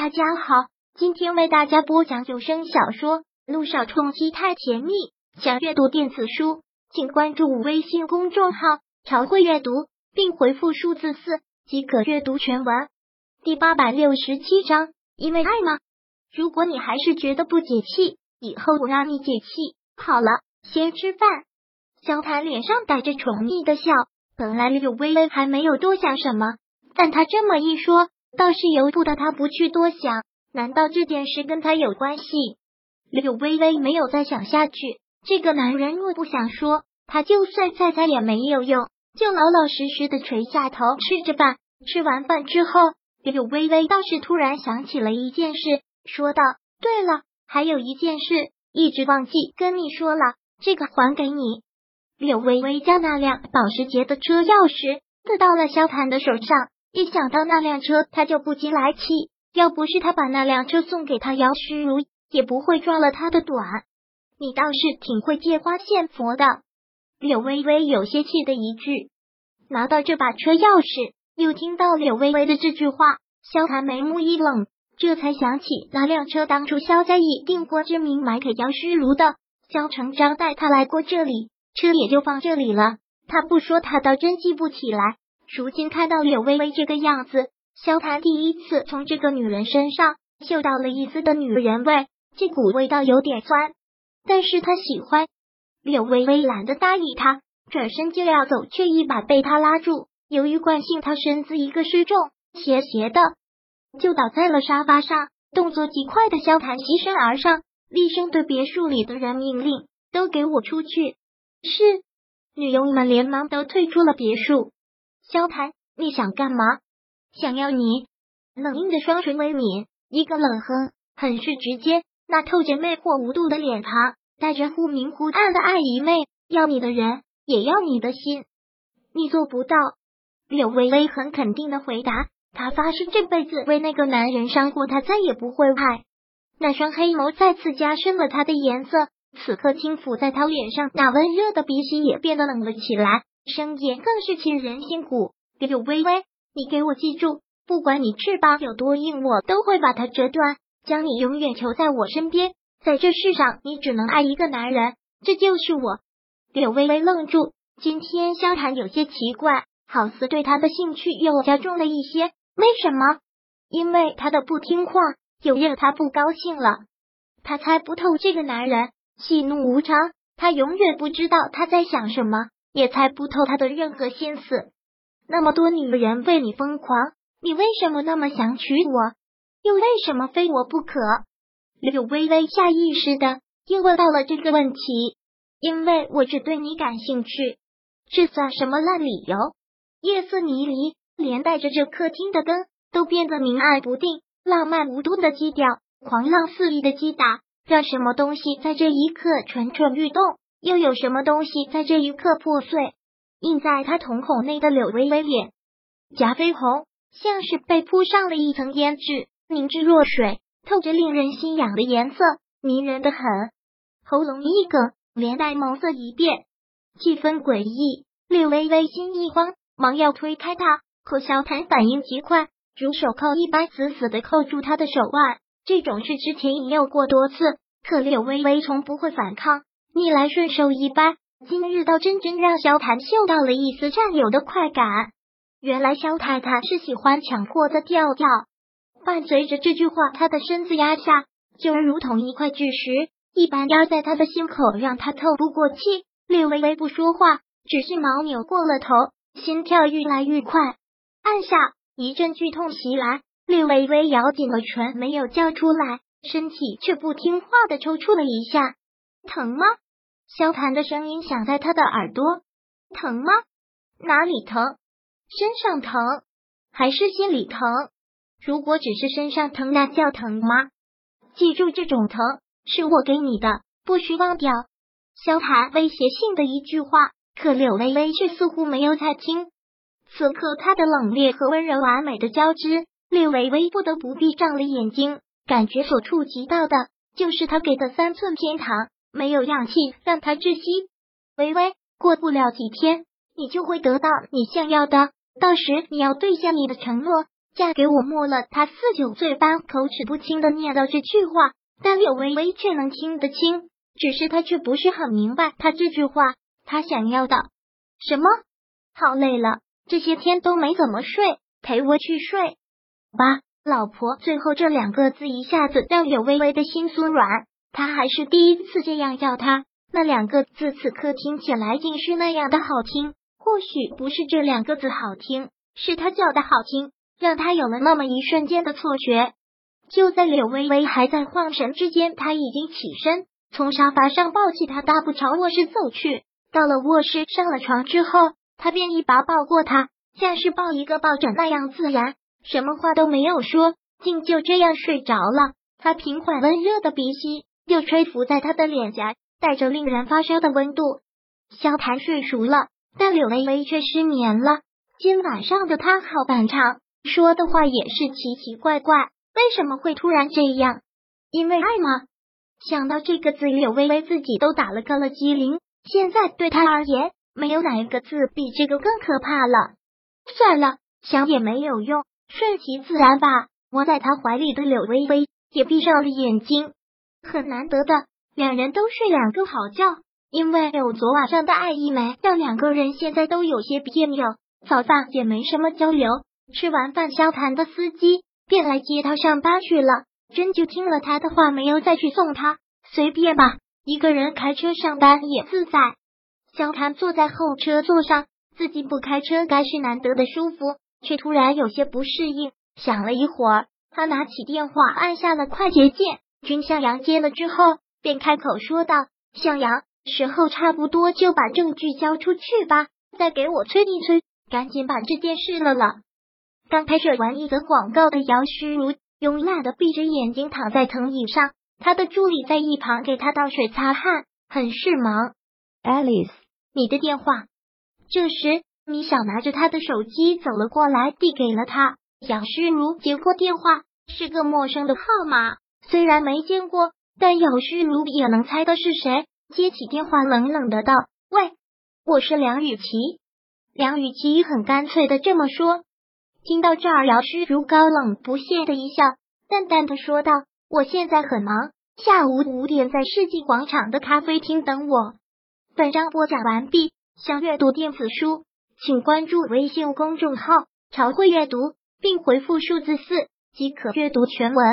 大家好，今天为大家播讲有声小说《路上冲击太甜蜜》。想阅读电子书，请关注微信公众号“朝会阅读”，并回复数字四即可阅读全文。第八百六十七章，因为爱吗？如果你还是觉得不解气，以后我让你解气。好了，先吃饭。萧谈脸上带着宠溺的笑。本来柳微微还没有多想什么，但他这么一说，倒是由不得他不去多想。难道这件事跟他有关系？柳微微没有再想下去。这个男人若不想说，他就算再猜也没有用，就老老实实的垂下头吃着饭。吃完饭之后，柳微微倒是突然想起了一件事，说道：“对了，还有一件事，一直忘记跟你说了，这个还给你。”柳微微将那辆保时捷的车钥匙递到了萧谈的手上，一想到那辆车，他就不禁来气。要不是他把那辆车送给他姚诗如，也不会撞了他的短。你倒是挺会借花献佛的。柳微微有些气的一句。拿到这把车钥匙，又听到柳微微的这句话，萧谈眉目一冷，这才想起那辆车当初萧家以定过之名买给姚诗如的，萧成章带他来过这里。车也就放这里了，他不说，他倒真记不起来。如今看到柳微微这个样子，萧谈第一次从这个女人身上嗅到了一丝的女人味，这股味道有点酸，但是他喜欢。柳微微懒得搭理他，转身就要走，却一把被他拉住。由于惯性，他身子一个失重，斜斜的就倒在了沙发上。动作极快的萧谈袭身而上，厉声对别墅里的人命令：“都给我出去！”是，女佣们连忙都退出了别墅。萧谈，你想干嘛？想要你。冷硬的双唇微抿，一个冷哼，很是直接。那透着魅惑无度的脸庞，带着忽明忽暗的爱与媚。要你的人，也要你的心。你做不到。柳微微很肯定的回答。她发誓这辈子为那个男人伤过，她再也不会爱。那双黑眸再次加深了他的颜色。此刻轻抚在他脸上，那温热的鼻息也变得冷了起来，声音更是沁人心骨。柳微微，你给我记住，不管你翅膀有多硬，我都会把它折断，将你永远囚在我身边。在这世上，你只能爱一个男人，这就是我。柳微微愣住，今天萧谈有些奇怪，好似对他的兴趣又加重了一些。为什么？因为他的不听话，又惹他不高兴了。他猜不透这个男人。喜怒无常，他永远不知道他在想什么，也猜不透他的任何心思。那么多女人为你疯狂，你为什么那么想娶我？又为什么非我不可？柳微微下意识的又问到了这个问题。因为我只对你感兴趣，这算什么烂理由？夜色迷离，连带着这客厅的灯都变得明暗不定，浪漫无度的基调，狂浪肆意的击打。让什么东西在这一刻蠢蠢欲动？又有什么东西在这一刻破碎？印在他瞳孔内的柳微微脸颊绯红，像是被铺上了一层胭脂，凝脂若水，透着令人心痒的颜色，迷人的很。喉咙一哽，连带眸色一变，气氛诡异。柳微微心一慌，忙要推开他，可小谭反应极快，如手铐一般死死的扣住他的手腕。这种事之前已有过多次，可柳微微从不会反抗，逆来顺受一般。今日倒真真让萧谈嗅到了一丝占有的快感。原来萧太太是喜欢强迫的调调，伴随着这句话，他的身子压下，就如同一块巨石一般压在他的心口，让他透不过气。略微微不说话，只是毛扭过了头，心跳愈来愈快。按下，一阵剧痛袭来。略微微咬紧了唇，没有叫出来，身体却不听话的抽搐了一下。疼吗？萧谈的声音响在他的耳朵。疼吗？哪里疼？身上疼，还是心里疼？如果只是身上疼，那叫疼吗？记住，这种疼是我给你的，不许忘掉。萧谈威胁性的一句话，可柳微微却似乎没有在听。此刻，他的冷冽和温柔完美的交织。略微微不得不闭上了眼睛，感觉所触及到的就是他给的三寸天堂，没有氧气让他窒息。微微，过不了几天，你就会得到你想要的，到时你要兑现你的承诺，嫁给我没了。他四九岁般口齿不清的念叨这句话，但柳微微却能听得清，只是他却不是很明白他这句话他想要的什么。好累了，这些天都没怎么睡，陪我去睡吧，老婆。最后这两个字一下子让柳微微的心酥软，他还是第一次这样叫他。那两个字此刻听起来竟是那样的好听。或许不是这两个字好听，是他叫的好听，让他有了那么一瞬间的错觉。就在柳微微还在晃神之间，他已经起身，从沙发上抱起他，大步朝卧室走去。到了卧室，上了床之后，他便一把抱过他，像是抱一个抱枕那样自然，什么话都没有说，竟就这样睡着了。他平缓温热的鼻息又吹拂在他的脸颊，带着令人发烧的温度。萧谈睡熟了。但柳微微却失眠了。今晚上的他好反常，说的话也是奇奇怪怪。为什么会突然这样？因为爱吗？想到这个字，柳微微自己都打了个了机灵。现在对他而言，没有哪一个字比这个更可怕了。算了，想也没有用，顺其自然吧。窝在他怀里的柳微微也闭上了眼睛。很难得的，两人都睡两个好觉。因为有昨晚上的爱意没，让两个人现在都有些别扭。早饭也没什么交流，吃完饭，萧谈的司机便来接他上班去了。真就听了他的话，没有再去送他，随便吧，一个人开车上班也自在。萧谈坐在后车座上，自己不开车该是难得的舒服，却突然有些不适应。想了一会儿，他拿起电话按下了快捷键。君向阳接了之后，便开口说道：“向阳。”时候差不多，就把证据交出去吧。再给我催一催，赶紧把这件事了了。刚拍摄完一则广告的姚诗如慵懒的闭着眼睛躺在藤椅上，他的助理在一旁给他倒水擦汗，很是忙。Alice，你的电话。这时，米小拿着他的手机走了过来，递给了他。姚诗如接过电话，是个陌生的号码，虽然没见过，但姚诗如也能猜到是谁。接起电话，冷冷的道：“喂，我是梁雨琪。”梁雨琪很干脆的这么说。听到这儿，姚诗如高冷不屑的一笑，淡淡的说道：“我现在很忙，下午五点在世纪广场的咖啡厅等我。”本章播讲完毕。想阅读电子书，请关注微信公众号“朝会阅读”，并回复数字四即可阅读全文。